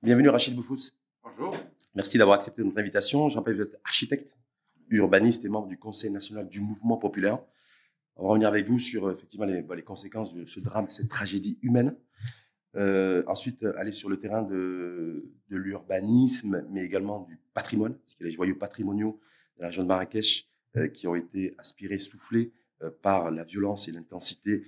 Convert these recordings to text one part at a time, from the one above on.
Bienvenue Rachid Boufous. Bonjour. Merci d'avoir accepté notre invitation. Je rappelle que vous êtes architecte, urbaniste et membre du Conseil national du mouvement populaire. On va revenir avec vous sur euh, effectivement les, bah, les conséquences de ce drame, cette tragédie humaine. Euh, ensuite, euh, aller sur le terrain de, de l'urbanisme, mais également du patrimoine, parce qu'il y a les joyaux patrimoniaux de la région de Marrakech euh, qui ont été aspirés, soufflés euh, par la violence et l'intensité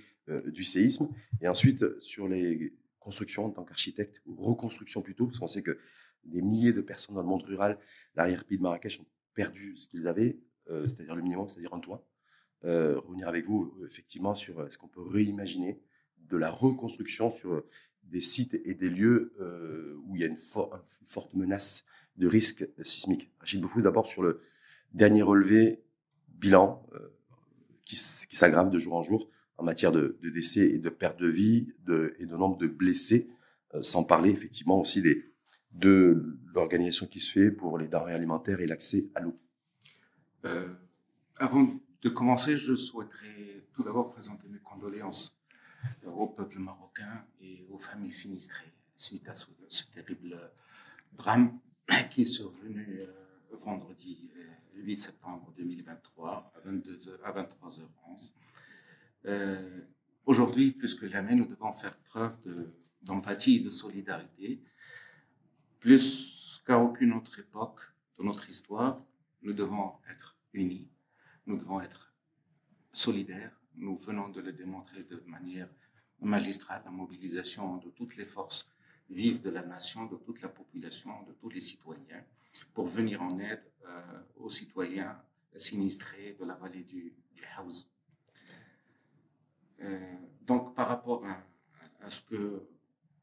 du séisme. Et ensuite, sur les constructions en tant qu'architecte, ou reconstruction plutôt, parce qu'on sait que des milliers de personnes dans le monde rural, l'arrière-pays de Marrakech, ont perdu ce qu'ils avaient, euh, c'est-à-dire le minimum, c'est-à-dire un toit. Euh, revenir avec vous, euh, effectivement, sur ce qu'on peut réimaginer de la reconstruction sur des sites et des lieux euh, où il y a une, for- une forte menace de risque sismique. Rachid Boufou, d'abord sur le dernier relevé bilan qui s'aggrave de jour en jour en matière de, décès et de perte de vie et de nombre de blessés, euh, sans parler effectivement aussi des, de l'organisation qui se fait pour les denrées alimentaires et l'accès à l'eau. Euh, avant de commencer, je souhaiterais tout d'abord présenter mes condoléances euh, au peuple marocain et aux familles sinistrées suite à ce, terrible drame qui est survenu vendredi euh, 8 septembre 2023 à, 22h, à 23h11. Euh, Aujourd'hui, plus que jamais, nous devons faire preuve de- d'empathie et de solidarité. Plus qu'à aucune autre époque de notre histoire, nous devons être unis, nous devons être solidaires. Nous venons de le démontrer de manière magistrale, la mobilisation de toutes les forces vives de la nation, de toute la population, de tous les citoyens, pour venir en aide euh, aux citoyens sinistrés de la vallée du, du. Euh, donc, par rapport à, à ce que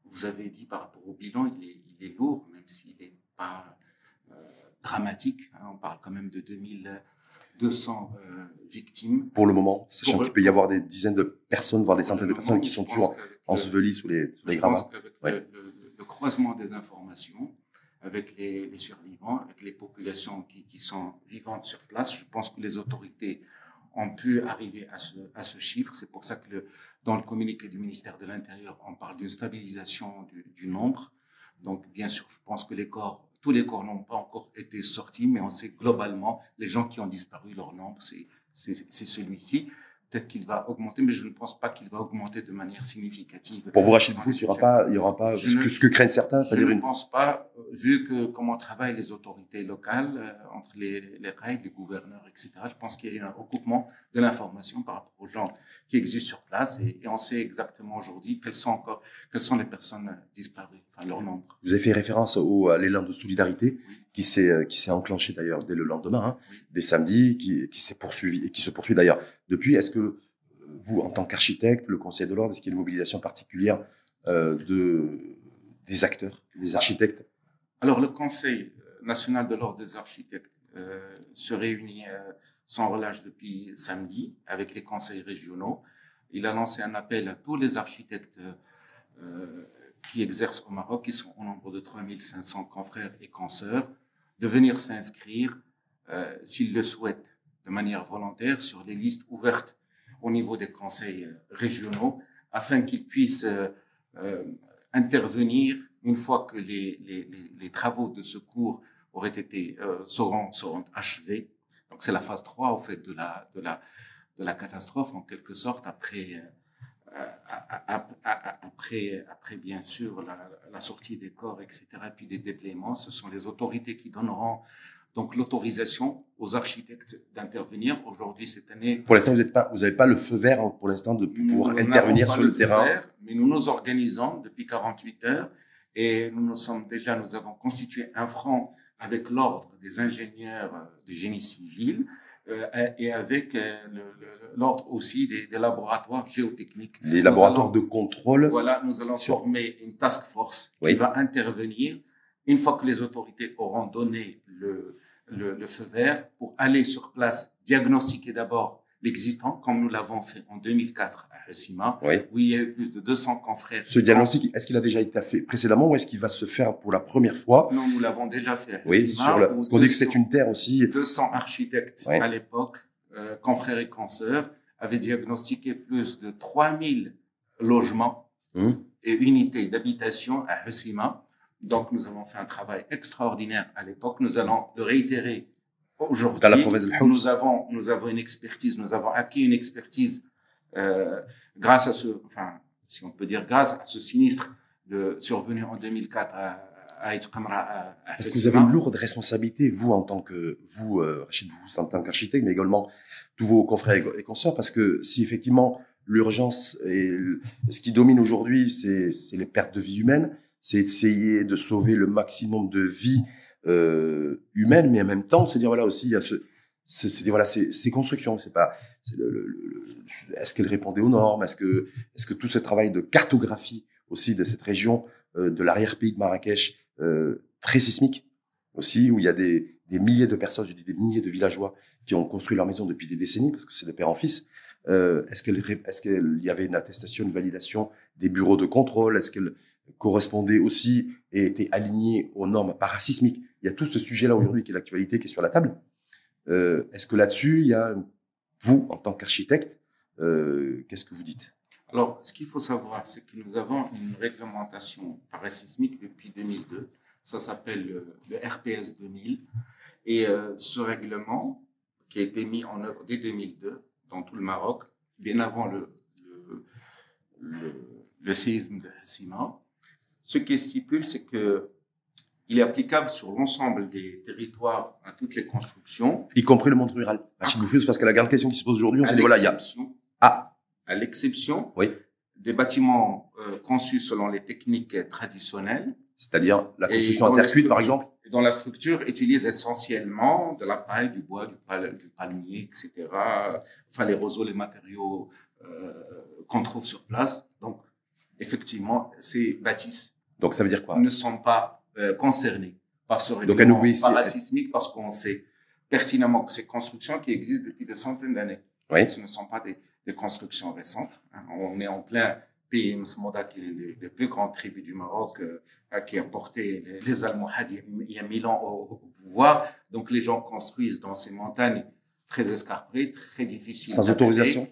vous avez dit par rapport au bilan, il est, il est lourd, même s'il n'est pas euh, dramatique. hein. on parle quand même de 2200 euh, victimes. Pour le moment, sachant qu'il peut y avoir des dizaines de personnes, voire des centaines de personnes qui sont toujours ensevelies sous les, sous gravats. Ouais. le, le- le croisement des informations, avec les, les survivants, avec les populations qui, qui sont vivantes sur place, je pense que les autorités ont pu arriver à ce, à ce chiffre. C'est pour ça que dans le communiqué du ministère de l'Intérieur, on parle d'une stabilisation du, du nombre. Donc, bien sûr, je pense que tous les corps n'ont pas encore été sortis, mais on sait globalement, les gens qui ont disparu, leur nombre, c'est celui-ci. Peut-être qu'il va augmenter, mais je ne pense pas qu'il va augmenter de manière significative. Pour vous, Rachid Boufous, il n'y aura pas, il y aura pas ce, ne- que, ce que craignent certains, Je ne pense pas, euh, vu que comment travaillent les autorités locales, euh, entre les, les règles, les gouverneurs, etc., je pense qu'il y a eu un recoupement de l'information par rapport aux gens qui existent sur place et, et on sait exactement aujourd'hui quelles sont encore, quelles sont les personnes disparues, enfin leur nombre. Vous avez fait référence au, à l'élan de solidarité Oui. qui s'est euh, qui s'est enclenché d'ailleurs dès le lendemain, hein, Oui. dès samedi, qui, qui s'est poursuivi et qui se poursuit d'ailleurs depuis. Est-ce que euh, vous, en tant qu'architecte, le Conseil de l'ordre, est-ce qu'il y a une mobilisation particulière euh, de des acteurs, des architectes? Alors, le Conseil national de l'ordre des architectes euh, se réunit euh, sans relâche depuis samedi avec les conseils régionaux. Il a lancé un appel à tous les architectes euh, qui exercent au Maroc, qui sont au nombre de 3500 confrères et consoeurs, de venir s'inscrire, euh, s'ils le souhaitent, de manière volontaire, sur les listes ouvertes au niveau des conseils euh, régionaux, afin qu'ils puissent euh, euh, intervenir une fois que les, les, travaux de secours auraient été, seront, seront achevés. Donc c'est la phase 3 au fait de la, de la, de la catastrophe en quelque sorte après, après, après bien sûr la, sortie des corps, etc. Et puis des déblaiements. Ce sont les autorités qui donneront donc l'autorisation aux architectes d'intervenir. Aujourd'hui, cette année, Pour l'instant, vous n'avez pas, vous avez pas le feu vert hein, pour l'instant de pouvoir intervenir sur le feu terrain. vert, mais nous nous organisons depuis 48 heures et nous nous sommes déjà, nous avons constitué un front avec l'ordre des ingénieurs euh, de génie civil euh, et avec euh, le- le- l'ordre aussi des, des laboratoires géotechniques. Les laboratoires allons- de contrôle. Voilà, nous allons Sur- former une task force Oui. qui va intervenir une fois que les autorités auront donné le, le, le feu vert pour aller sur place, diagnostiquer d'abord l'existant, comme nous l'avons fait en 2004 à Hessima, Oui. où il y a eu plus de 200 confrères. Ce diagnostic, est-ce qu'il a déjà été fait précédemment ou est-ce qu'il va se faire pour la première fois? Non, nous l'avons déjà fait à Oui, parce qu'on dit que c'est 200 une terre aussi. 200 architectes à l'époque, euh, confrères et consoeurs, avaient diagnostiqué plus de 3000 logements Hum, et unités d'habitation à Hessima Donc, nous avons fait un travail extraordinaire à l'époque. Nous allons le réitérer aujourd'hui. Nous avons, nous avons une expertise, nous avons acquis une expertise euh, grâce à ce, enfin, si on peut dire grâce à ce sinistre de, survenu en 2004 à, à Qamra. Parce que vous avez une lourde responsabilité, vous en tant que vous, euh, Rachid, vous en tant qu'architecte, mais également tous vos confrères et consoeurs, parce que si effectivement l'urgence et ce qui domine aujourd'hui, c'est les pertes de vie humaines, c'est essayer de sauver le maximum de vies euh, humaines, mais en même temps, c'est dire voilà aussi il y a ce, c'est dire voilà ces, ces constructions, c'est pas le, le, est-ce qu'elles répondaient aux normes, est-ce que est-ce que tout ce travail de cartographie aussi de cette région euh, de l'arrière-pays de Marrakech euh, très sismique aussi où il y a des, des milliers de personnes, je dis des milliers de villageois qui ont construit leur maison depuis des décennies parce que c'est de père en fils. Euh, est-ce qu'elle est-ce qu'il y avait une attestation, une validation des bureaux de contrôle Est-ce qu'elle correspondait aussi et était alignée aux normes parasismiques Il y a tout ce sujet-là aujourd'hui qui est l'actualité, qui est sur la table. Euh, est-ce que là-dessus, il y a, vous, en tant qu'architecte, euh, qu'est-ce que vous dites? Alors, ce qu'il faut savoir, c'est que nous avons une réglementation parasismique depuis 2002. Ça s'appelle le, RPS 2000. Et euh, ce règlement, qui a été mis en œuvre dès 2002 dans tout le Maroc, bien avant le, le, séisme de Hassima, ce qui stipule, c'est que il est applicable sur l'ensemble des territoires à toutes les constructions. Y compris le monde rural. Rachid Boufus, parce que la grande question qui se pose aujourd'hui, on s'est dit, voilà, il y a... Ah À l'exception oui. des bâtiments euh, conçus selon les techniques traditionnelles. C'est-à-dire la construction en terre cuite, par exemple Dont la structure utilise essentiellement de la paille, du bois, du, pal du palmier, etc. Enfin, les roseaux, les matériaux euh, qu'on trouve sur place. Donc, effectivement, ces bâtisses donc ça veut dire quoi? Ne sont pas euh, concernés par ce règlement parasismique parce qu'on sait pertinemment que ces constructions qui existent depuis des centaines d'années, oui. ce ne sont pas des, des constructions récentes. Hein. On est en plein pays Msmoda, qui est le, le, plus grand tribu du Maroc, euh, qui a porté les, les Almohades il y a mille ans au, au, pouvoir. Donc les gens construisent dans ces montagnes très escarpées, très difficiles. Sans autorisation?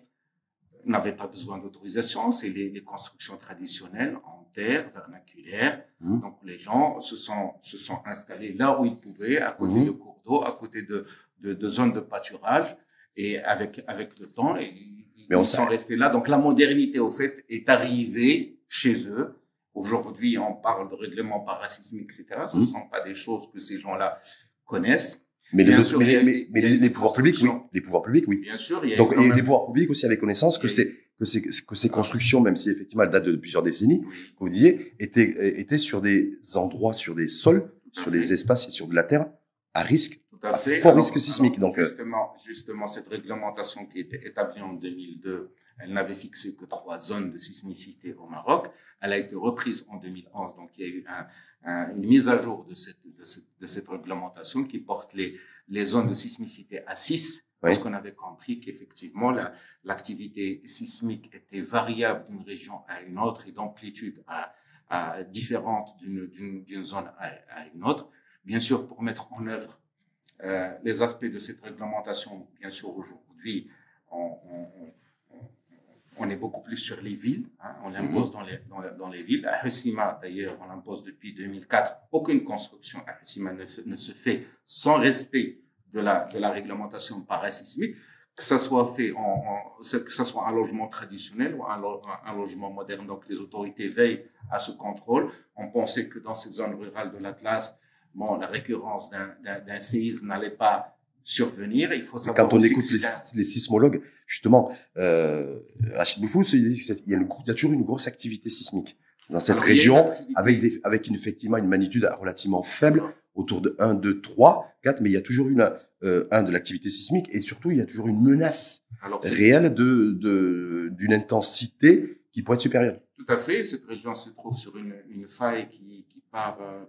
N'avaient pas besoin d'autorisation, c'est les, les, constructions traditionnelles en terre, vernaculaire. Mmh. Donc les gens se sont, se sont installés là où ils pouvaient, à côté mmh. de cours d'eau, à côté de, de, de, zones de pâturage. Et avec, avec le temps, ils, Mais on sont restés là. Donc la modernité, au fait, est arrivée chez eux. Aujourd'hui, on parle de règlement parasismique, etc. Ce ne Mmh. sont pas des choses que ces gens-là connaissent. Mais les, sûr, mais, mais, mais les, les pouvoirs publics, oui. Les pouvoirs publics, oui. Bien sûr, il y a Donc, et même- les pouvoirs publics aussi avaient connaissance que Oui. ces, que ces, que ces constructions, même si effectivement elles datent de plusieurs décennies, Oui, que vous disiez, étaient, étaient sur des endroits, sur des sols, sur des espaces et sur de la terre à risque. Tout à à fait. fort risque sismique, donc, euh. justement, justement, cette réglementation qui était établie en 2002, elle n'avait fixé que trois zones de sismicité au Maroc. Elle a été reprise en 2011, donc il y a eu un, un, une mise à jour de cette, de cette, de cette réglementation qui porte les, les zones de sismicité à 6, parce Oui. qu'on avait compris qu'effectivement, la- l'activité sismique était variable d'une région à une autre et d'amplitude à, à différente d'une- zone à, à une autre. Bien sûr, pour mettre en œuvre euh, les aspects de cette réglementation, bien sûr, aujourd'hui, on, on- on- est beaucoup plus sur les villes. hein, on l'impose dans, les, dans, les- dans les villes. À Hussima, d'ailleurs, on l'impose depuis 2004. Aucune construction à Hussima ne, ne se fait sans respect de la, de la réglementation parasismique, que ça soit fait en, en- que ça soit un logement traditionnel ou un, lo- un logement moderne. Donc, les autorités veillent à ce contrôle. On pensait que dans ces zones rurales de l'Atlas, bon, la récurrence d'un séisme n'allait pas survenir. Il faut Et savoir quand on écoute les, sismologues, justement, euh, Rachid Boufous, il il y a toujours une grosse activité sismique dans cette Alors, il y a une région, avec, des, avec une, effectivement une magnitude relativement faible, autour de 1, 2, 3, 4, mais il y a toujours une, euh, un de l'activité sismique, et surtout, il y a toujours une menace Alors, réelle de, de, d'une intensité qui pourrait être supérieure. Tout à fait. Cette région se trouve sur une, une faille qui, qui part euh,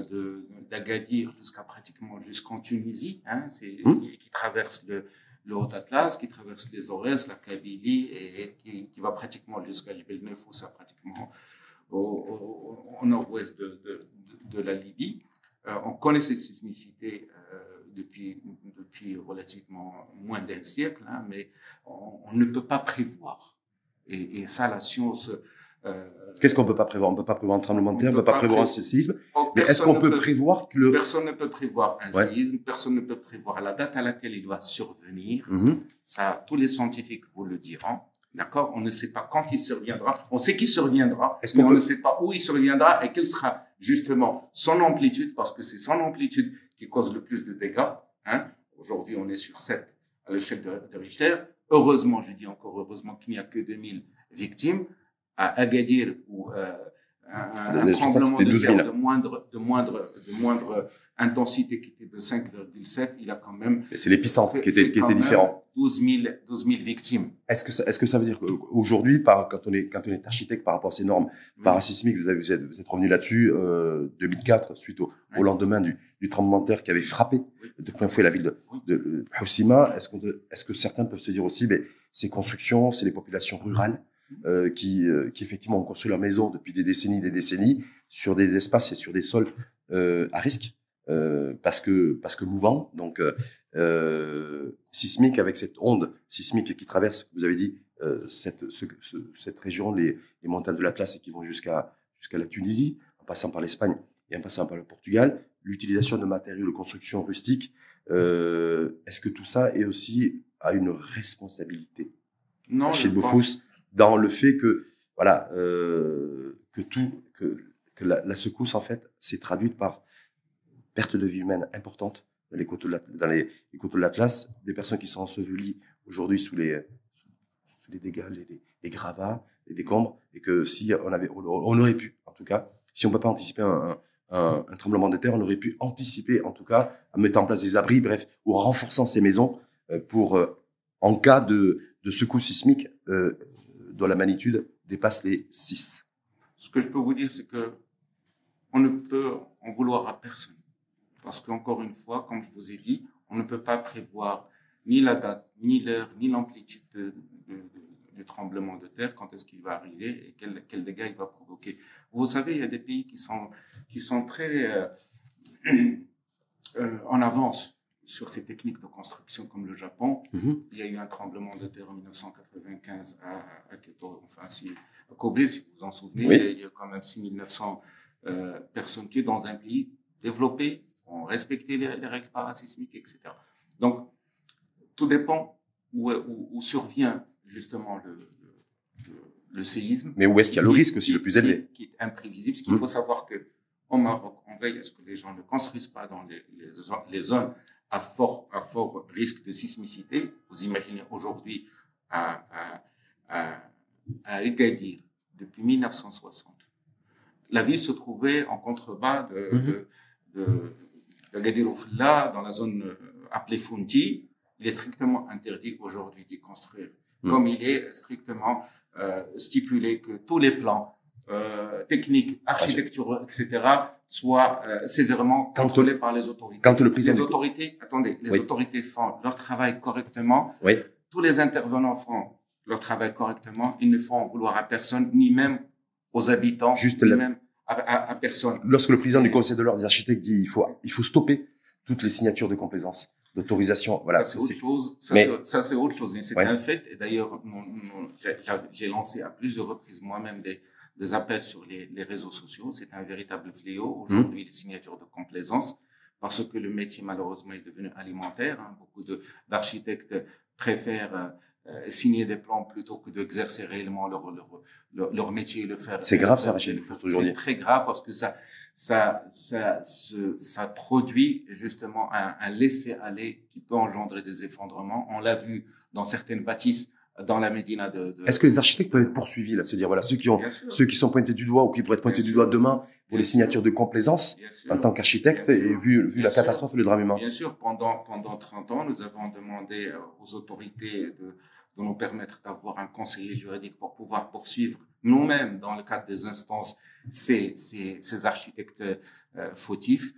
d'Agadir jusqu'à pratiquement jusqu'en Tunisie, hein, Hmm. qui traverse le, le Haut Atlas, qui traverse les Aurès, la Kabylie, et, et qui, qui va pratiquement jusqu'à Jebel Nefoussa, pratiquement au, au, au nord-ouest de, de, de, de la Libye. Euh, on connaît cette sismicité euh, depuis, depuis relativement moins d'un siècle, hein, mais on, on ne peut pas prévoir. Et, et ça, la science Euh, Qu'est-ce qu'on peut pas prévoir? On peut pas prévoir un tremblement de terre, on peut pas prévoir un séisme. Oh, Mais est-ce qu'on ne peut prévoir que le Personne ne peut prévoir un Ouais. séisme, personne ne peut prévoir la date à laquelle il doit survenir. Mhm. Ça, tous les scientifiques vous le diront. D'accord? On ne sait pas quand il surviendra. On sait qu'il surviendra, Est-ce mais qu'on on peut- ne sait pas où il surviendra et quelle sera justement son amplitude, parce que c'est son amplitude qui cause le plus de dégâts. Hein? Aujourd'hui, on est sur 7 à l'échelle de, de Richter. Heureusement, je dis encore heureusement qu'il n'y a que 2000 victimes. À Agadir, où euh, un, tremblement de 12 000. terre de moindre, de moindre, de moindre intensité qui était de 5,7, il a quand même c'est l'épicentre qui était, qui était différent. 12 000, 12 000 victimes. Est-ce que ça, est-ce que ça veut dire qu'aujourd'hui, par, quand on est, quand on est architecte par rapport à ces normes Oui. parasismiques, vous, avez, vous êtes, vous êtes revenu là-dessus, euh, 2004, suite au, au lendemain du, du tremblement de terre qui avait frappé Oui. de plein fouet la ville de, de euh. Est-ce qu'on, est-ce que certains peuvent se dire aussi, mais ces constructions, c'est les populations rurales euh, qui, euh, qui effectivement ont construit leur maison depuis des décennies, des décennies, sur des espaces et sur des sols euh, à risque, parce que parce que mouvant, donc sismique avec cette onde sismique qui traverse, vous avez dit, cette ce- ce- cette région, les, les montagnes de l'Atlas et qui vont jusqu'à jusqu'à la Tunisie, en passant par l'Espagne et en passant par le Portugal, l'utilisation de matériaux de construction rustiques. euh, Est-ce que tout ça est aussi à une responsabilité Non, chez pense- dans le fait que voilà euh, que tout que, que la, secousse en fait s'est traduite par perte de vie humaine importante dans les coteaux de l'Atlas des personnes qui sont ensevelies aujourd'hui sous les sous les dégâts les, gravats les décombres et que si on avait on, aurait pu en tout cas si on peut pas anticiper un, un, tremblement de terre on aurait pu anticiper en tout cas en mettant en place des abris bref ou en renforçant ces maisons euh, pour euh, en cas de, de sismique dont la magnitude dépasse les 6. Ce que je peux vous dire, c'est que on ne peut en vouloir à personne. Parce qu'encore une fois, comme je vous ai dit, on ne peut pas prévoir ni la date, ni l'heure, ni l'amplitude de- de- de- du tremblement de terre, quand est-ce qu'il va arriver et quel, quel dégâts il va provoquer. Vous savez, il y a des pays qui sont, qui sont très euh, euh, en avance sur ces techniques de construction, comme le Japon. Mhm. Il y a eu un tremblement de terre en 1995 à, à enfin, si, à Kobe, si vous vous en souvenez. Oui. Il, y a, quand même 6900 euh, personnes tuées dans un pays développé, ont respecté les, les règles parasismiques, etc. Donc, tout dépend où, où, où survient justement le, le, le- le séisme. Mais où est-ce qu'il y a le risque aussi le plus élevé? Qui, qui est imprévisible. Ce qu'il Mhm. faut savoir que au Maroc, on veille à ce que les gens ne construisent pas dans les, les, les zones à fort, à fort risque de sismicité. Vous imaginez aujourd'hui à, à, depuis 1960, la ville se trouvait en contrebas de, de, de, d'Agadir Oufla, dans la zone euh, appelée Funti. Il est strictement interdit aujourd'hui d'y construire. Mhm. Comme il est strictement euh, stipulé que tous les plans euh, techniques, architecturaux, etc., soient euh, sévèrement contrôlés par les autorités. Quand le président Les autorités, attendez, les Oui. autorités font leur travail correctement. Oui. Tous les intervenants font leur travail correctement. Ils ne font en vouloir à personne, ni même aux habitants, Juste ni la- même à, à- à personne. Lorsque le président du Conseil de l'ordre des architectes dit il faut, il faut stopper toutes les signatures de complaisance, d'autorisation, voilà, ça, c'est autre chose. Ça, Mais- c'est- autre chose. C'est Ouais. un fait. Et d'ailleurs, j'ai lancé à plusieurs reprises moi-même des, des appels sur les, les réseaux sociaux. C'est un véritable fléau aujourd'hui, les signatures de complaisance, parce que le métier, malheureusement, est devenu alimentaire. hein. Beaucoup d'architectes préfèrent euh, signer des plans plutôt que d'exercer réellement leur, leur, leur, leur métier et le faire. C'est grave, faire- ça, aujourd'hui. C'est très grave parce que ça, ça, ça, produit justement un, un laisser-aller qui peut engendrer des effondrements. On l'a vu dans certaines bâtisses dans la Médina de. de- Est-ce que les architectes peuvent être poursuivis là, se dire voilà ceux qui ont, ceux qui sont pointés du doigt ou qui pourraient être pointés Bien du sûr. doigt demain pour Bien les sûr. signatures de complaisance en tant qu'architecte et vu, vu la catastrophe et le drame humain? Bien sûr, pendant, pendant 30 ans, nous avons demandé euh, aux autorités de, de nous permettre d'avoir un conseiller juridique pour pouvoir poursuivre nous-mêmes, dans le cadre des instances, ces, ces, ces architectes euh, fautifs.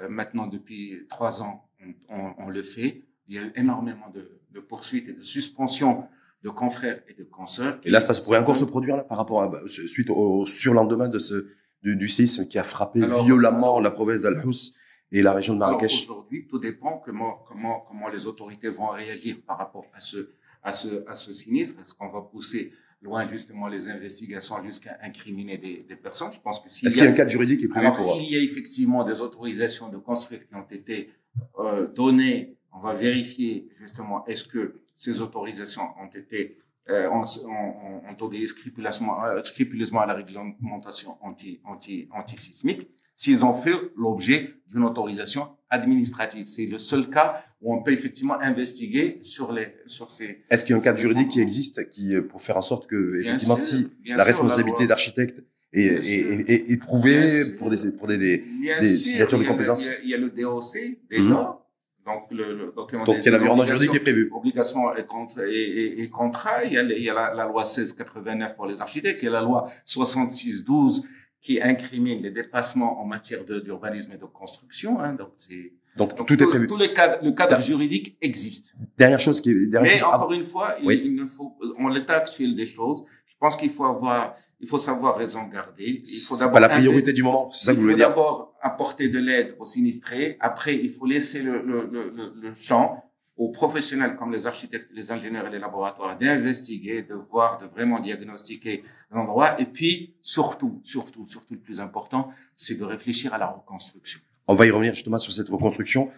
Euh, maintenant, depuis trois ans, on, on- on le fait. Il y a eu énormément de, de poursuites et de suspensions de confrères et de consoeurs. Et là, ça se pourrait encore se produire là par rapport à bah, suite au, surlendemain de ce du, du séisme qui a frappé Alors, violemment la province d'Al-Hous et la région de Marrakech. Aujourd'hui, tout dépend comment, comment, comment les autorités vont réagir par rapport à ce, à ce, à ce sinistre. Est-ce qu'on va pousser loin justement les investigations jusqu'à incriminer des, des, personnes? Je pense que s'il Est-ce qu'il y a un cadre juridique qui est prévu alors, s'il y a effectivement des autorisations de construire qui ont été euh, données, on va vérifier justement est-ce que ces autorisations ont été euh, ont, ont, ont obéi scrupuleusement, euh, scrupuleusement à la réglementation anti, anti, anti-sismique s'ils ont fait l'objet d'une autorisation administrative. C'est le seul cas où on peut effectivement investiguer sur les sur ces. Est-ce qu'il y a un cadre juridique qui existe qui pour faire en sorte que effectivement si la responsabilité d'architecte est, est, est, est, prouvée pour des pour des des, des signatures de compétences Il y a le DOC déjà. Donc, le, le document Donc, il y a l'environnement juridique qui est prévu. Obligation et, contrat, et, et, contrat. Il y a, il y a la, la, loi 1689 pour les architectes. Il y a la loi 6612 qui incrimine les dépassements en matière d'urbanisme et de construction. Hein, donc, c'est donc, tout, est prévu. Tous les cadres, le cadre juridique existe. Dernière chose qui est, dernière Mais encore une fois, il, il, ne faut, en l'état actuel des choses, je pense qu'il faut avoir, il faut savoir raison garder. Il faut d'abord. pas la priorité du moment. C'est ça que vous voulez dire. Il d'abord apporter de l'aide aux sinistrés. Après, il faut laisser le, le, champ aux professionnels comme les architectes, les ingénieurs et les laboratoires d'investiguer, de voir, de vraiment diagnostiquer l'endroit. Et puis, surtout, surtout, surtout le plus important, c'est de réfléchir à la reconstruction. On va y revenir justement sur cette reconstruction.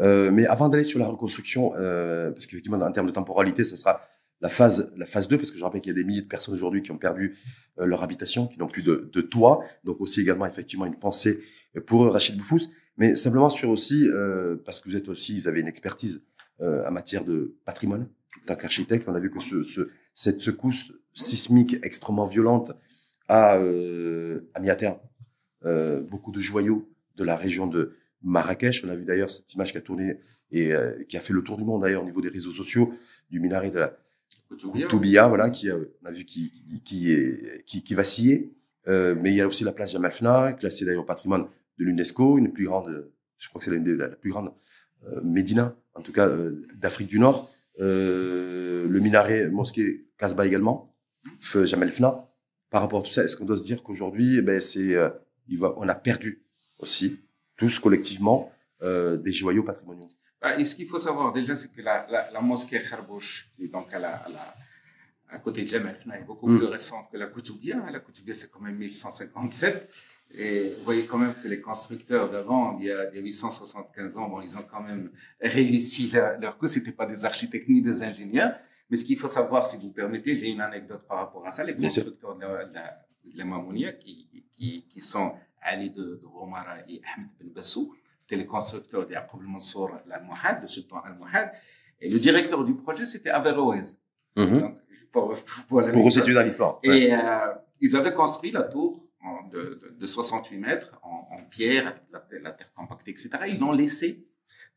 Euh, mais avant d'aller sur la reconstruction, euh, parce qu'effectivement, en termes de temporalité, ça sera la phase, la phase 2, parce que je rappelle qu'il y a des milliers de personnes aujourd'hui qui ont perdu euh, leur habitation, qui n'ont plus de, toit. Donc aussi également, effectivement, une pensée pour Rachid Boufous. Mais simplement sur aussi, euh, parce que vous êtes aussi, vous avez une expertise euh, en matière de patrimoine. En tant qu'architecte, on a vu que ce, ce, cette secousse sismique extrêmement violente a, euh, a mis à terre beaucoup de joyaux de la région de Marrakech. On a vu d'ailleurs cette image qui a tourné et qui a fait le tour du monde d'ailleurs au niveau des réseaux sociaux du minaret de la Toubia, voilà, qui a, on a vu qui qui qui, qui vacillait. Mais il y a aussi la place Jamal Fna, classée d'ailleurs au patrimoine de l'UNESCO, une plus grande, je crois que c'est la, la, plus grande euh, Médina, en tout cas euh, d'Afrique du Nord. Euh, le minaret mosquée Casbah également, feu Jamel Fna. Par rapport à tout ça, est-ce qu'on doit se dire qu'aujourd'hui, eh ben c'est, on a perdu aussi tous collectivement des joyaux patrimoniaux? Bah, et ce qu'il faut savoir déjà, c'est que la, la, la mosquée Kharbouch, qui est donc à, la, à, la, à côté de Jamal Fna, est beaucoup mm. plus récente que la Koutoubia. La Koutoubia, c'est quand même 1157. Et vous voyez quand même que les constructeurs d'avant, il y a 875 ans, bon, ils ont quand même réussi leur, leur coup. C'était pas des architectes ni des ingénieurs. Mais ce qu'il faut savoir, si vous permettez, j'ai une anecdote par rapport à ça. Les constructeurs de la, de la Mamounia, qui, qui, qui sont Ali de, de Romara et Ahmed Ben Bassou, c'était les constructeurs de Yaqub Mansour al-Muhad, le sultan al-Muhad. Et le directeur du projet, c'était Averroès. Mm -hmm. Pour, pour, pour, pour dans l'histoire. Et euh, ils avaient construit la tour de, de, de 68 mètres en, en pierre, avec la, terre compactée, etc. Ils l'ont laissé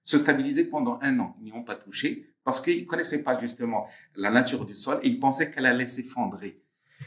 se stabiliser pendant un an. Ils n'y ont pas touché parce qu'ils connaissaient pas justement la nature du sol et ils pensaient qu'elle allait s'effondrer.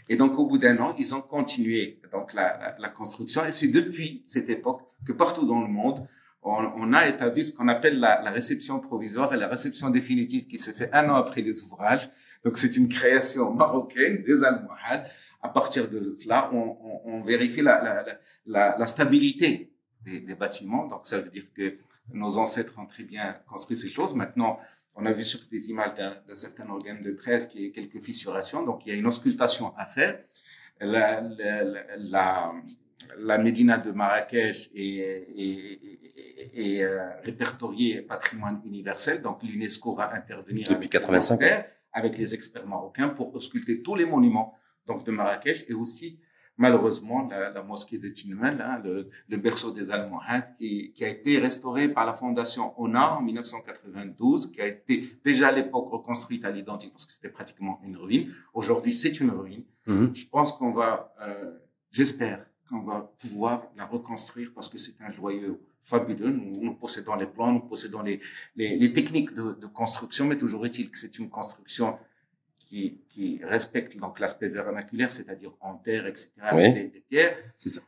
Et donc, au bout d'un an, ils ont continué donc la, la, la construction. Et c'est depuis cette époque que partout dans le monde, on, on a établi ce qu'on appelle la, la, réception provisoire et la réception définitive qui se fait un an après les ouvrages. Donc, c'est une création marocaine des Almohades à partir de cela, on, on, on vérifie la, la, la, la stabilité des, des, bâtiments. Donc, ça veut dire que nos ancêtres ont très bien construit ces choses. Maintenant, on a vu sur des images d'un certain organe de presse qu'il y a quelques fissurations. Donc, il y a une auscultation à faire. La, la, la, la Médina de Marrakech est, est, est, est euh, répertoriée patrimoine universel. Donc, l'UNESCO va intervenir Depuis avec 85 avec les experts marocains pour ausculter tous les monuments donc de Marrakech, et aussi malheureusement la, la mosquée de Tinmel, hein, le, le, berceau des Almohades, qui, qui, a été restauré par la fondation ONA en 1992, qui a été déjà à l'époque reconstruite à l'identique parce que c'était pratiquement une ruine. Aujourd'hui, c'est une ruine. Mm-hmm. Je pense qu'on va, euh, j'espère qu'on va pouvoir la reconstruire parce que c'est un joyeux fabuleux. Nous, nous, possédons les plans, nous possédons les, les, les techniques de, de, construction, mais toujours est-il que c'est une construction qui, qui respecte donc l'aspect vernaculaire, c'est-à-dire en terre, etc., oui. avec des, des pierres. C'est ça.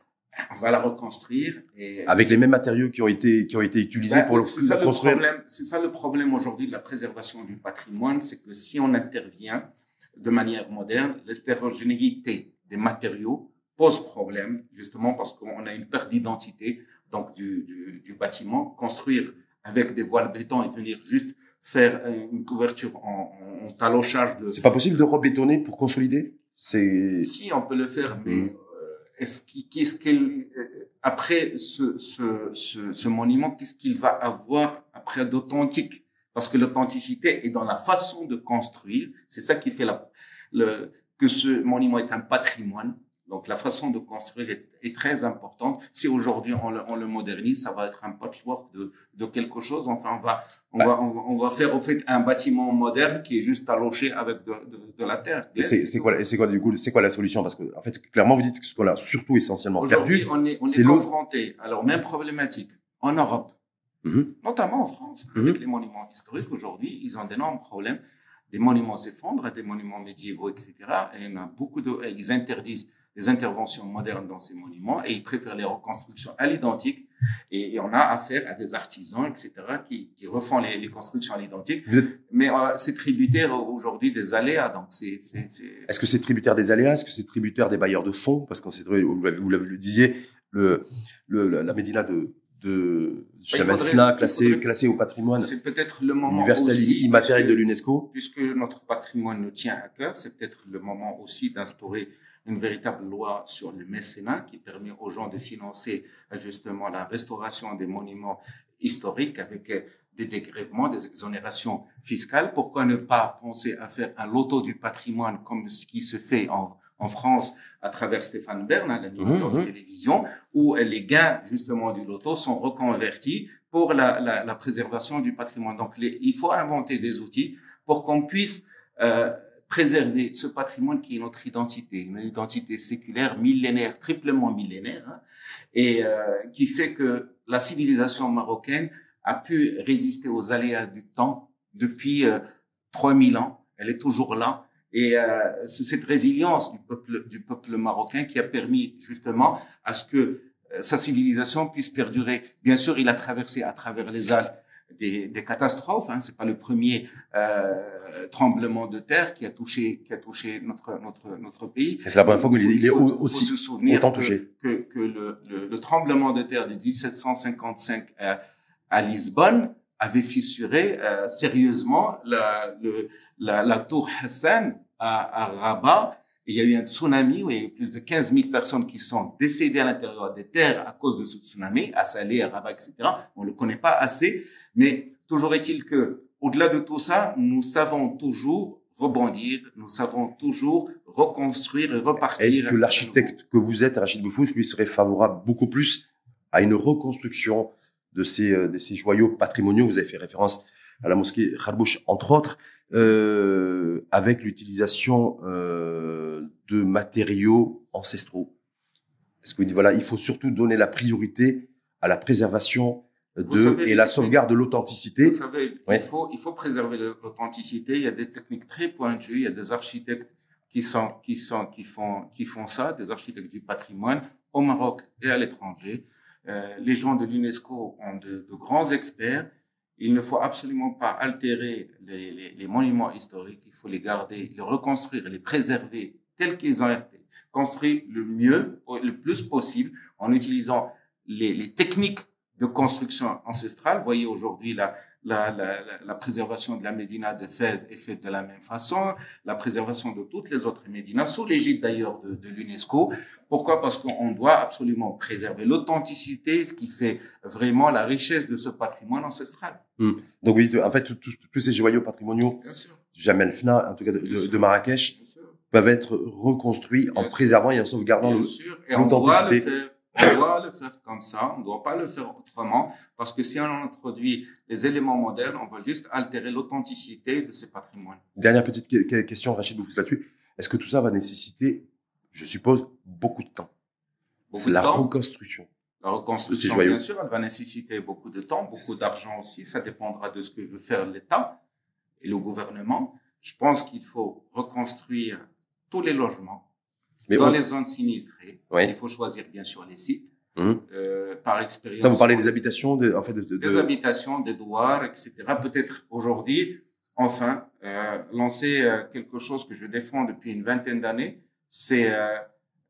On va la reconstruire et avec les mêmes matériaux qui ont été qui ont été utilisés ben, pour le, ça, le construire. C'est ça le problème aujourd'hui de la préservation du patrimoine, c'est que si on intervient de manière moderne, l'hétérogénéité des matériaux pose problème justement parce qu'on a une perte d'identité donc du, du, du bâtiment. Construire avec des voiles béton et venir juste faire une couverture en, en talochage de. C'est pas possible de rebétonner pour consolider? C'est. Si, on peut le faire, mais Mhm. euh, est-ce qu'il- qu'est-ce qu'elle, euh, après ce, ce, ce, ce monument, qu'est-ce qu'il va avoir après d'authentique? Parce que l'authenticité est dans la façon de construire. C'est ça qui fait la, le, que ce monument est un patrimoine. Donc la façon de construire est, est très importante. Si aujourd'hui on le, on le modernise, ça va être un patchwork de, de quelque chose. Enfin, on va, on, Bah. va, on, va- on va faire au fait un bâtiment moderne qui est juste taloché avec de, de, de la terre. Et c'est quoi, et c'est quoi du coup, c'est quoi la solution? Parce que en fait, clairement, vous dites que ce qu'on a surtout essentiellement Aujourd'hui, perdu. on est, on c'est est l'eau. confronté la même problématique en Europe, Mhm. notamment en France, Mhm. avec les monuments historiques. Aujourd'hui, ils ont d'énormes problèmes. Des monuments s'effondrent, des monuments médiévaux, etc. Et il y en a beaucoup de, ils interdisent les interventions modernes dans ces monuments et ils préfèrent les reconstructions à l'identique. Et, et on a affaire à des artisans, etc., qui, qui refont les, les constructions à l'identique. Êtes- Mais euh, c'est tributaire aujourd'hui des aléas. Donc, c'est, c'est, c'est- Est-ce que c'est tributaire des aléas? Est-ce que c'est tributaire des bailleurs de fonds? Parce qu'on sait, vous vous le disiez, le, le, la Médina de, de classée, faudrait- classée au patrimoine c'est peut-être le moment universel aussi, immatériel parce de l'UNESCO. puisque notre patrimoine nous tient à cœur, c'est peut-être le moment aussi d'instaurer une véritable loi sur le mécénat qui permet aux gens de financer justement la restauration des monuments historiques avec euh, des dégrèvements, des exonérations fiscales. Pourquoi ne pas penser à faire un loto du patrimoine comme ce qui se fait en, en France à travers Stéphane Bern, hein, l'animateur Mhm, de télévision, où euh, les gains justement du loto sont reconvertis pour la, la, la préservation du patrimoine. Donc les- il faut inventer des outils pour qu'on puisse euh, préserver ce patrimoine qui est notre identité, une identité séculaire, millénaire, triplement millénaire, hein, et euh, qui fait que la civilisation marocaine a pu résister aux aléas du temps depuis euh, 3000 ans. Elle est toujours là. Et euh, c'est cette résilience du peuple, du peuple marocain qui a permis justement à ce que euh, sa civilisation puisse perdurer. Bien sûr, il a traversé à travers les Alpes des, des catastrophes. Hein. C'est pas le premier euh, tremblement de terre qui a touché, qui a touché notre notre notre pays. C'est la première fois qu'il est, aussi faut se souvenir autant que- touché. que, que le, le, le tremblement de terre de 1755 à, à Lisbonne avait fissuré euh, sérieusement la, le, la, la tour Hassan à, à Rabat. Il y a eu un tsunami où il y a eu plus de 15 000 personnes qui sont décédées à l'intérieur des terres à cause de ce tsunami, à Salé, à Rabat, etc. On ne le connaît pas assez, mais toujours est-il que, au-delà de tout ça, nous savons toujours rebondir, nous savons toujours reconstruire et repartir. Est-ce que l'architecte que vous êtes, Rachid Boufous, lui serait favorable beaucoup plus à une reconstruction de ces, euh, de ces joyaux patrimoniaux? Vous avez fait référence à la mosquée Kharbouch, entre autres, euh, avec l'utilisation euh, de matériaux ancestraux. Est-ce que vous dites, voilà, il faut surtout donner la priorité à la préservation Vous de, savez, et la sauvegarde de l'authenticité Vous savez, il, faut, il faut préserver l'authenticité. Il y a des techniques très pointues. Il y a des architectes qui, sont, qui, sont, qui, font, qui font ça, des architectes du patrimoine au Maroc et à l'étranger. Euh, les gens de l'UNESCO ont de, de grands experts. Il ne faut absolument pas altérer les, monuments historiques. Il faut les garder, les reconstruire, les préserver tels qu'ils ont été construits le mieux, le plus possible, en utilisant les techniques de construction ancestrale. Vous voyez aujourd'hui la, la, la, préservation de la Médina de Fès est faite de la même façon, la préservation de toutes les autres Médinas, sous l'égide d'ailleurs de, de l'UNESCO. Pourquoi? Parce qu'on doit absolument préserver l'authenticité, ce qui fait vraiment la richesse de ce patrimoine ancestral. Donc, vous dites, en fait, tous- ces joyaux patrimoniaux. Jamel Fna, en tout cas de, Marrakech, peuvent être reconstruits en sûr. préservant et en sauvegardant l'authenticité. On doit le faire comme ça. On ne doit pas le faire autrement. Parce que si on introduit les éléments modernes, on va juste altérer l'authenticité de ces patrimoines. Dernière petite que- que- question, Rachid Boufous, là-dessus. Est-ce que tout ça va nécessiter, je suppose, beaucoup de temps? C'est la temps. reconstruction. La reconstruction, bien sûr, elle va nécessiter beaucoup de temps, beaucoup d'argent aussi. Ça dépendra de ce que veut faire l'État et le gouvernement. Je pense qu'il faut reconstruire tous les logements Mais dans on- les zones sinistrées. Oui. Il faut choisir, bien sûr, les sites. Hum. Euh, par expérience. Ça, vous parlez des habitations, de, en fait, de, de- des de- habitations, des douars, etc. Peut-être aujourd'hui, enfin, euh, lancer euh, quelque chose que je défends depuis une vingtaine d'années, c'est euh,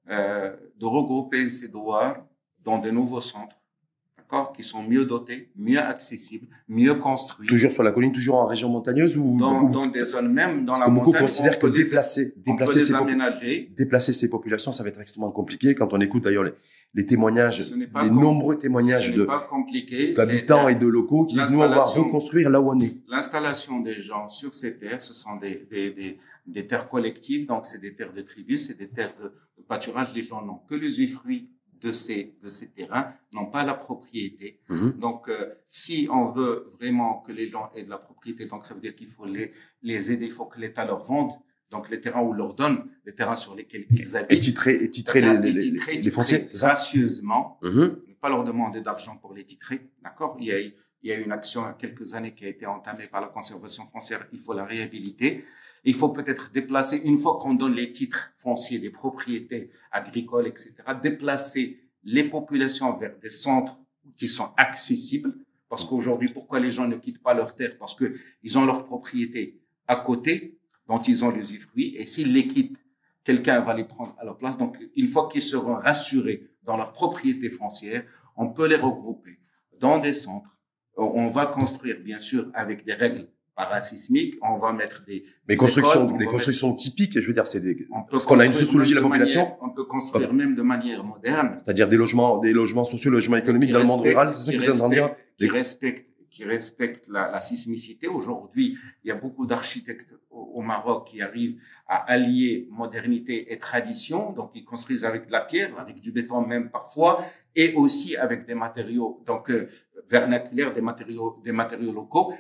euh, de regrouper ces douars dans de nouveaux centres. D'accord, qui sont mieux dotés, mieux accessibles, mieux construits. Toujours sur la colline, toujours en région montagneuse ou dans, dans des zones même dans parce la que beaucoup montagne. considèrent que les- déplacer, déplacer, ces déplacer ces populations, ça va être extrêmement compliqué. Quand on écoute d'ailleurs les, les témoignages, les com- nombreux témoignages de d'habitants et de locaux qui disent nous on va reconstruire là où on est. L'installation des gens sur ces terres, ce sont des, des, des, des terres collectives, donc c'est des terres de tribus, c'est des terres de, de pâturage. Les gens n'ont que l'usufruit de ces, de ces terrains, n'ont pas la propriété. Mhm. Donc, euh, si on veut vraiment que les gens aient de la propriété, donc ça veut dire qu'il faut les, les aider, il faut que l'État leur vende, donc les terrains ou leur donne, les terrains sur lesquels ils Et habitent. titrer, et titrer les, Et les, les, titrer, les c'est ça gracieusement, Mhm. ne pas leur demander d'argent pour les titrer, d'accord? Il, y a eu- il y a eu une action il y a quelques années qui a été entamée par la conservation foncière, il faut la réhabiliter. Il faut peut-être déplacer, une fois qu'on donne les titres fonciers des propriétés agricoles, etc., déplacer les populations vers des centres qui sont accessibles. Parce qu'aujourd'hui, pourquoi les gens ne quittent pas leurs terres Parce que ils ont leurs propriétés à côté, dont ils ont l'usufruit, et s'ils les quittent, quelqu'un va les prendre à leur place. Donc, une fois qu'ils seront rassurés dans leur propriété foncière, on peut les regrouper dans des centres. On va construire, bien sûr, avec des règles parasismiques. On va mettre des Mais constructions, écoles, les constructions typiques, je veux dire, c'est des, on parce qu'on a une sociologie de la population, manière- on peut construire même de manière moderne. c'est-à-dire des logements, des logements sociaux, logements économiques dans le monde rural, c'est ça qui que vous dire Qui respecte, qui respecte la, la sismicité. Aujourd'hui, il y a beaucoup d'architectes au, au Maroc qui arrivent à allier modernité et tradition. Donc, ils construisent avec de la pierre, avec du béton même parfois, et aussi avec des matériaux donc euh, vernaculaires, des matériaux, des matériaux locaux.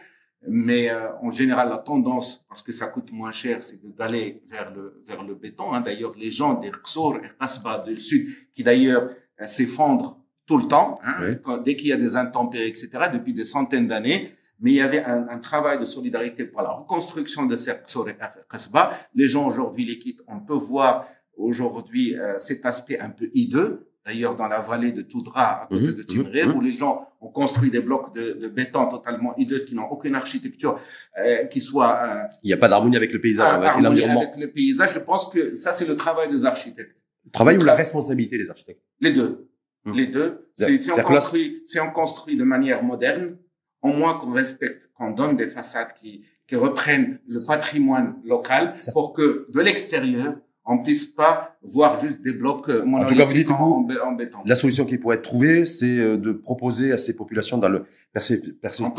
Mais euh, en général, la tendance, parce que ça coûte moins cher, c'est d'aller vers le vers le béton. Hein. D'ailleurs, les gens des Rxour et Qasba du sud, qui d'ailleurs euh, s'effondrent tout le temps, hein, Oui. quand- dès qu'il y a des intempéries, etc., depuis des centaines d'années. Mais il y avait un, un travail de solidarité pour la reconstruction de ces Rxour et Qasba. Les gens aujourd'hui les quittent. On peut voir aujourd'hui euh, cet aspect un peu hideux. D'ailleurs, dans la vallée de Toudra, à côté Mhm, de Timrer, mhm. où les gens ont construit des blocs de, de béton totalement hideux qui n'ont aucune architecture euh, qui soit euh, Il n'y a pas d'harmonie avec le paysage, avec l'environnement. avec le paysage. Je pense que ça, c'est le travail des architectes. Le travail ou la responsabilité des architectes? Les deux. Les deux. Si, si on construit, si on construit de manière moderne, au moins qu'on respecte, qu'on donne des façades qui, qui reprennent le patrimoine local pour que de l'extérieur, on puisse pas voir juste des blocs euh, monolithiques vous dites, en, vous, en bé- en béton. La solution qui pourrait être trouvée, c'est euh, de proposer à ces populations dans le perspective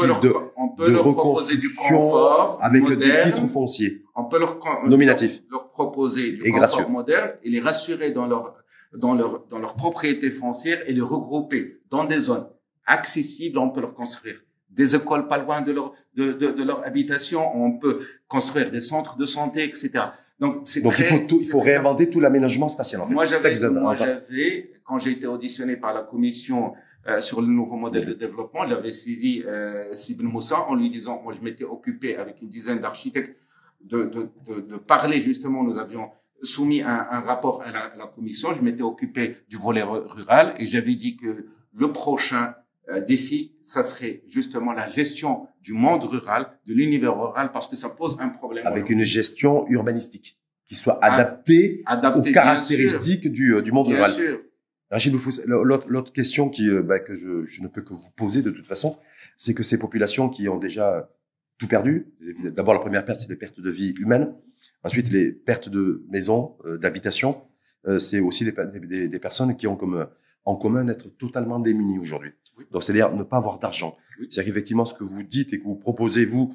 leur, de, on peut de leur proposer du confort avec moderne. des titres fonciers. On peut leur, Nominatif. proposer du Et confort gracieux. moderne et les rassurer dans leur, dans leur, dans leur propriété foncière et les regrouper dans des zones accessibles. On peut leur construire des écoles pas loin de leur, de, de, de leur habitation. On peut construire des centres de santé, etc. Donc, Donc il faut, tout, il faut réinventer tout l'aménagement spatial. En fait. moi, j'avais, moi, quand j'ai été auditionné par la commission euh, sur le nouveau modèle de développement, j'avais saisi euh, Sibn Moussa en lui disant, on lui m'était occupé avec une dizaine d'architectes de, de, de, de parler justement. Nous avions soumis un, un rapport à la, à la commission. Je m'étais occupé du volet ru- rural et j'avais dit que le prochain euh, défi, ça serait justement la gestion du monde rural, de l'univers rural, parce que ça pose un problème. avec une gestion urbanistique qui soit adaptée Adapté, aux bien caractéristiques du, euh, du monde sûr, rural. Bien sûr. Rachid l'autre question qui, euh, bah, que je, je ne peux que vous poser de toute façon, c'est que ces populations qui ont déjà tout perdu, d'abord la première perte, c'est les pertes de vie humaine, ensuite les pertes de maisons, euh, d'habitation, euh, c'est aussi des, des, des personnes qui ont comme en commun d'être totalement démunies aujourd'hui. Oui. Donc c'est-à-dire ne pas avoir d'argent. Oui. C'est-à-dire qu'effectivement ce que vous dites et que vous proposez vous,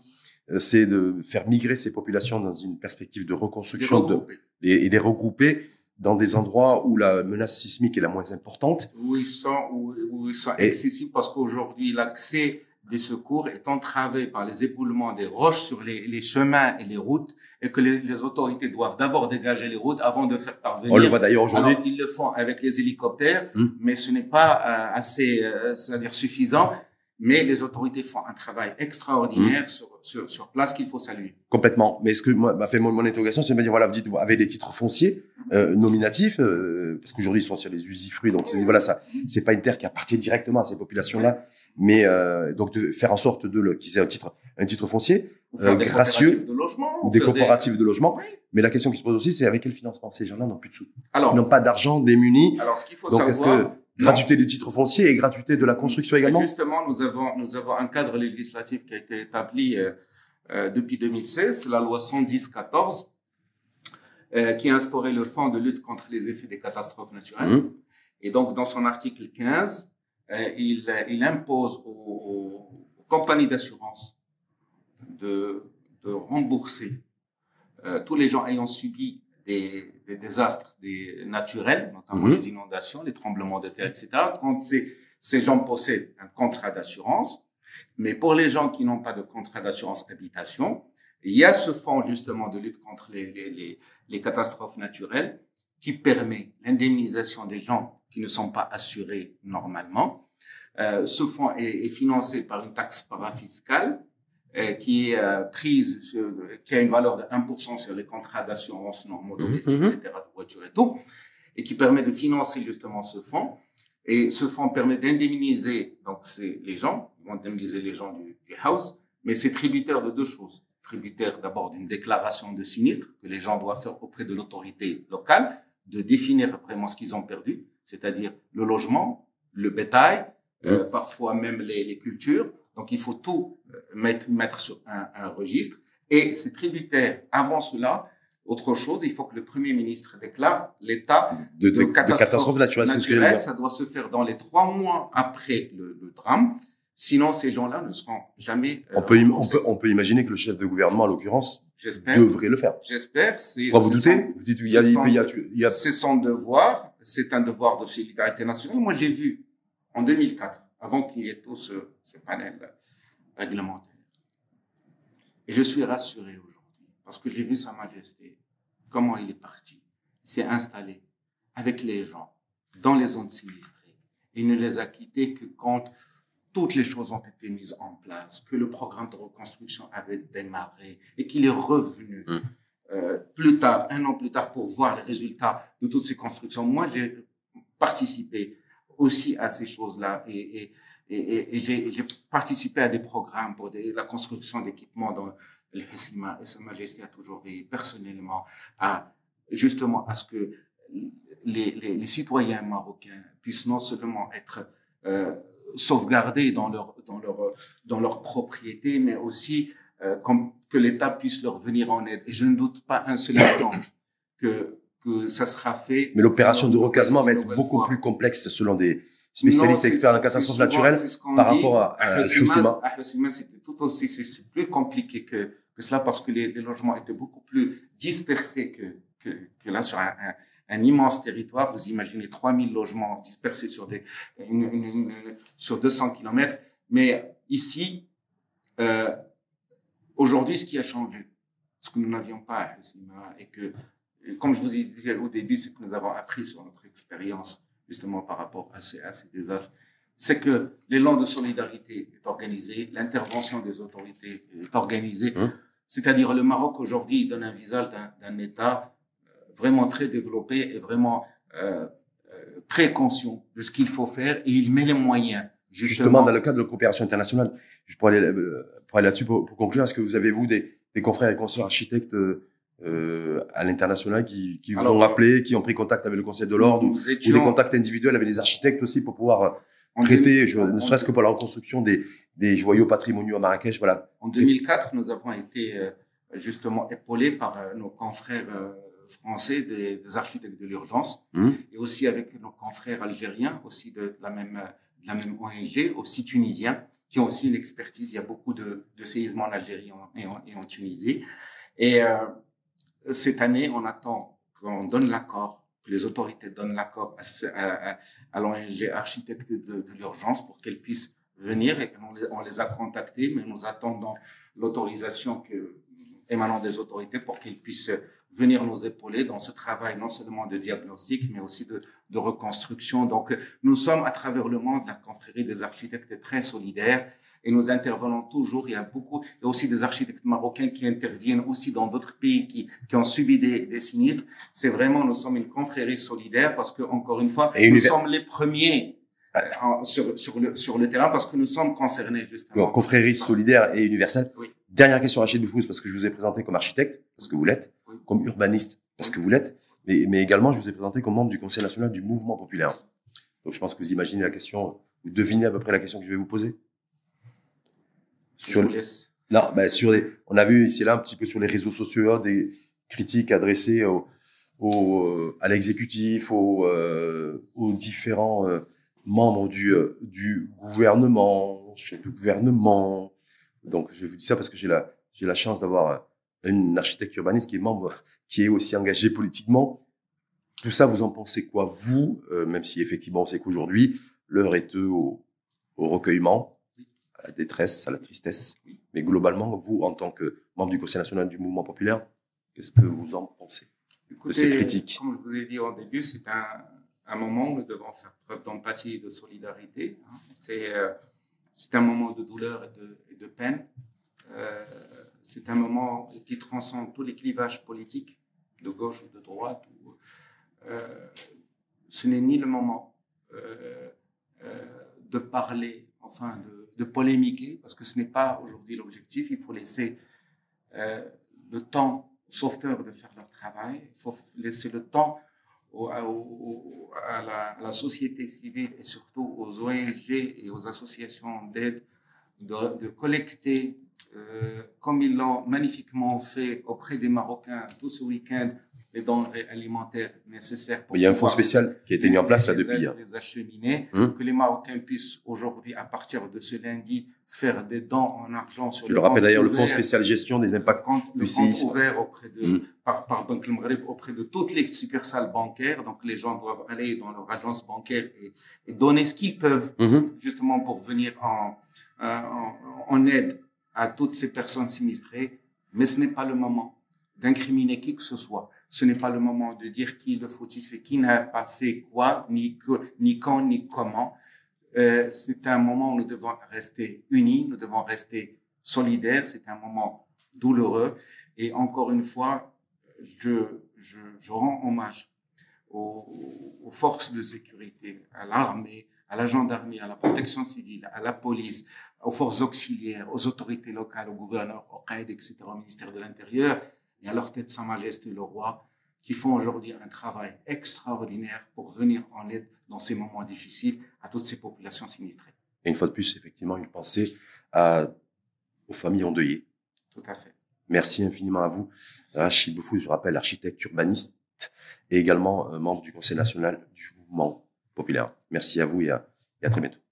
euh, c'est de faire migrer ces populations dans une perspective de reconstruction de, et, et les regrouper dans des endroits où la menace sismique est la moins importante. où ils sont, où, où ils sont accessibles parce qu'aujourd'hui, l'accès des secours est entravé par les éboulements des roches sur les, les chemins et les routes et que les, les autorités doivent d'abord dégager les routes avant de faire parvenir. On le voit d'ailleurs aujourd'hui. Ils le font avec les hélicoptères, Hmm. mais ce n'est pas euh, assez, euh, c'est-à-dire suffisant. Mais les autorités font un travail extraordinaire Hmm. sur, sur, sur place qu'il faut saluer. Complètement. Mais ce que m'a fait mon, mon interrogation, c'est de me dire voilà, vous dites vous avez des titres fonciers euh, nominatifs euh, parce qu'aujourd'hui ils sont sur les usufruits, donc c'est voilà ça, c'est pas une terre qui appartient directement à ces populations-là, mais euh, donc de faire en sorte de le qu'ils aient un titre un titre foncier Euh, des gracieux, coopératives de logement, ou des coopératives de logement. Oui. Mais la question qui se pose aussi, c'est avec quel financement ces gens-là n'ont plus de sous, Alors, ils n'ont pas d'argent, démunis. alors, ce qu'il faut Donc est-ce savoir, que Gratuité du titre foncier et gratuité de la construction également? Justement, nous avons, nous avons un cadre législatif qui a été établi euh, euh, depuis 2016, c'est la loi 110-14, euh, qui a instauré le Fonds de lutte contre les effets des catastrophes naturelles. Mhm. Et donc, dans son article 15, euh, il, il impose aux, aux compagnies d'assurance de, de rembourser euh, tous les gens ayant subi des, des désastres des naturels, notamment Mhm. les inondations, les tremblements de terre, etc. Quand ces, ces gens possèdent un contrat d'assurance, mais pour les gens qui n'ont pas de contrat d'assurance habitation, il y a ce fonds justement de lutte contre les, les, les, les catastrophes naturelles qui permet l'indemnisation des gens qui ne sont pas assurés normalement. Euh, ce fonds est, est financé par une taxe parafiscale euh, qui est euh, prise, sur, qui a une valeur de 1% sur les contrats d'assurance normaux domestiques, mhm. etc., de voitures et tout, et qui permet de financer justement ce fonds. Et ce fonds permet d'indemniser donc c'est les gens, ils vont indemniser les gens du, du house, mais c'est tributaire de deux choses. Tributaire d'abord d'une déclaration de sinistre que les gens doivent faire auprès de l'autorité locale, de définir vraiment ce qu'ils ont perdu, c'est-à-dire le logement, le bétail, euh, parfois même les, les cultures. Donc il faut tout euh, mettre, mettre sur un, un registre. Et c'est tributaire. Avant cela, autre chose, il faut que le Premier ministre déclare l'état de, de, de de catastrophe naturelle, ça doit se faire dans les trois mois après le, le drame. Sinon, ces gens-là ne seront jamais. euh, On peut, on, peut, on peut imaginer que le chef de gouvernement, en l'occurrence, J'espère. devrait le faire. J'espère. Vous c'est doutez Vous dites, il y a, il y a, il y a- C'est son devoir. C'est un devoir de solidarité nationale. Moi, je l'ai vu en 2004, avant qu'il y ait tout ce, panel réglementaire. Et je suis rassuré aujourd'hui parce que j'ai vu Sa Majesté, comment il est parti. Il s'est installé avec les gens dans les zones sinistrées. Il ne les a quittés que quand toutes les choses ont été mises en place, que le programme de reconstruction avait démarré et qu'il est revenu Mm. Euh, plus tard, un an plus tard, pour voir les résultats de toutes ces constructions. Moi, j'ai participé aussi à ces choses-là et, j'ai participé à des programmes pour la construction d'équipements dans le Hessima et Sa Majesté a toujours veillé personnellement à justement à ce que les citoyens marocains puissent non seulement être euh, sauvegardés dans leur, dans, leur, dans leur propriété, mais aussi euh, comme, que l'État puisse leur venir en aide. Et je ne doute pas un seul instant que, que ça sera fait. mais l'opération de recasement va être beaucoup fois. plus complexe selon des spécialistes Non, experts en catastrophes naturelles par dit. rapport à, à à c'était tout aussi, c'est c'est plus compliqué que, que cela parce que les, les logements étaient beaucoup plus dispersés que, que, que là sur un, un, un immense territoire. Vous imaginez 3000 logements dispersés sur des, une, une- une- sur 200 kilomètres. Mais ici, euh, aujourd'hui, ce qui a changé, ce que nous n'avions pas à et que, comme je vous ai dit au début, c'est que nous avons appris sur notre expérience justement par rapport à ces, à ces désastres, c'est que l'élan de solidarité est organisé, l'intervention des autorités est organisée. Hum. C'est-à-dire le Maroc aujourd'hui donne un visage d'un d'un État euh, vraiment très développé et vraiment euh, euh, très conscient de ce qu'il faut faire et il met les moyens. Justement, Justement, dans le cadre de la coopération internationale, juste pour aller, euh, pour aller là-dessus, pour, pour conclure, est-ce que vous avez, vous, des, des confrères et consoeurs architectes euh, à l'international qui, qui vous Alors, ont appelé, qui ont pris contact avec le Conseil de l'Ordre ou, ou des contacts individuels avec des architectes aussi pour pouvoir euh, en traiter, je- ne serait-ce que pour la reconstruction des, des joyaux patrimoniaux à Marrakech, voilà. En 2004, nous avons été euh, justement épaulés par euh, nos confrères euh, français des, des architectes de l'urgence Mhm. et aussi avec nos confrères algériens aussi de, de la même euh, la même ONG, aussi tunisiens qui ont aussi une expertise. Il y a beaucoup de, séismes en Algérie et en, Tunisie. Et euh, cette année, on attend qu'on donne l'accord, que les autorités donnent l'accord à, l'ONG architecte de, l'urgence pour qu'elle puisse venir et on les, a contactés, mais nous attendons l'autorisation émanant des autorités pour qu'ils puissent venir nous épauler dans ce travail non seulement de diagnostic, mais aussi de, de reconstruction. Donc, nous sommes à travers le monde, la confrérie des architectes très solidaire et nous intervenons toujours. Il y a beaucoup, il y a aussi des architectes marocains qui interviennent aussi dans d'autres pays qui, qui ont subi des, des sinistres. C'est vraiment, nous sommes une confrérie solidaire parce que, encore une fois, Et nous univers- sommes les premiers euh, en- sur, sur, le, sur le terrain parce que nous sommes concernés, justement. Bon, confrérie solidaire et universelle. Oui. Dernière question, Rachid Boufous, parce que je vous ai présenté comme architecte, parce que vous l'êtes. Comme urbaniste, parce que vous l'êtes, mais, mais également je vous ai présenté comme membre du Conseil national du mouvement populaire. Donc je pense que vous imaginez la question, vous devinez à peu près la question que je vais vous poser. Sur... Je vous laisse. Non, ben sur les, on a vu ici là un petit peu sur les réseaux sociaux des critiques adressées au, au, euh, à l'exécutif, aux, euh, aux différents euh, membres du, du gouvernement, chef de gouvernement. Donc, je vous dis ça parce que j'ai la, j'ai la chance d'avoir une architecte urbaniste qui est membre, qui est aussi engagé politiquement. Tout ça, vous en pensez quoi, vous, même si effectivement on sait qu'aujourd'hui, l'heure est au, au recueillement, à la détresse, à la tristesse. Mais globalement, vous, en tant que membre du Conseil national du mouvement populaire, qu'est-ce que vous en pensez de ces critiques? Comme je vous ai dit au début, c'est un, un, moment où nous devons faire preuve d'empathie et de solidarité. Hein. C'est euh, c'est un moment de douleur et de, et de peine. Euh, c'est un moment qui transcende tous les clivages politiques, de gauche ou de droite. euh, ce n'est ni le moment euh, euh, de parler, enfin de, polémiquer, parce que ce n'est pas aujourd'hui l'objectif. Il faut laisser le temps sauveteurs de faire leur travail. Il faut laisser le temps à, la, société civile et surtout aux ONG et aux associations d'aide de, de, collecter, euh, comme ils l'ont magnifiquement fait auprès des Marocains tout ce week-end, les denrées alimentaires nécessaires. Pour Il y a un fonds spécial qui a été mis en place là depuis. Les acheminer, hum. que les Marocains puissent aujourd'hui, à partir de ce lundi, faire des dons en argent sur Je le, rappelle d'ailleurs, le fonds spécial gestion des impacts du séisme. ouvert auprès de, mmh. par, par Banque Maghreb auprès de toutes les succursales bancaires. Donc, les gens doivent aller dans leur agence bancaire et, et donner ce qu'ils peuvent, justement, pour venir en, en, en aide à toutes ces personnes sinistrées. Mais ce n'est pas le moment d'incriminer qui que ce soit. Ce n'est pas le moment de dire qui le fautif et qui n'a pas fait quoi, ni, que, ni quand, ni comment. Euh, c'est un moment où nous devons rester unis, nous devons rester solidaires. C'est un moment douloureux. Et encore une fois, je, rends hommage aux, forces de sécurité, à l'armée, à la gendarmerie, à la protection civile, à la police, aux forces auxiliaires, aux autorités locales, au gouverneur, au CAID, etc., au ministère de l'Intérieur, et à leur tête Sa Majesté le Roi, qui font aujourd'hui un travail extraordinaire pour venir en aide dans ces moments difficiles à toutes ces populations sinistrées. Et une fois de plus, effectivement, une pensée à, aux familles endeuillées. Tout à fait. Merci infiniment à vous. Merci. Rachid Boufou, je rappelle, architecte urbaniste et également euh, membre du Conseil national du mouvement populaire. Merci à vous et à, et à très bientôt.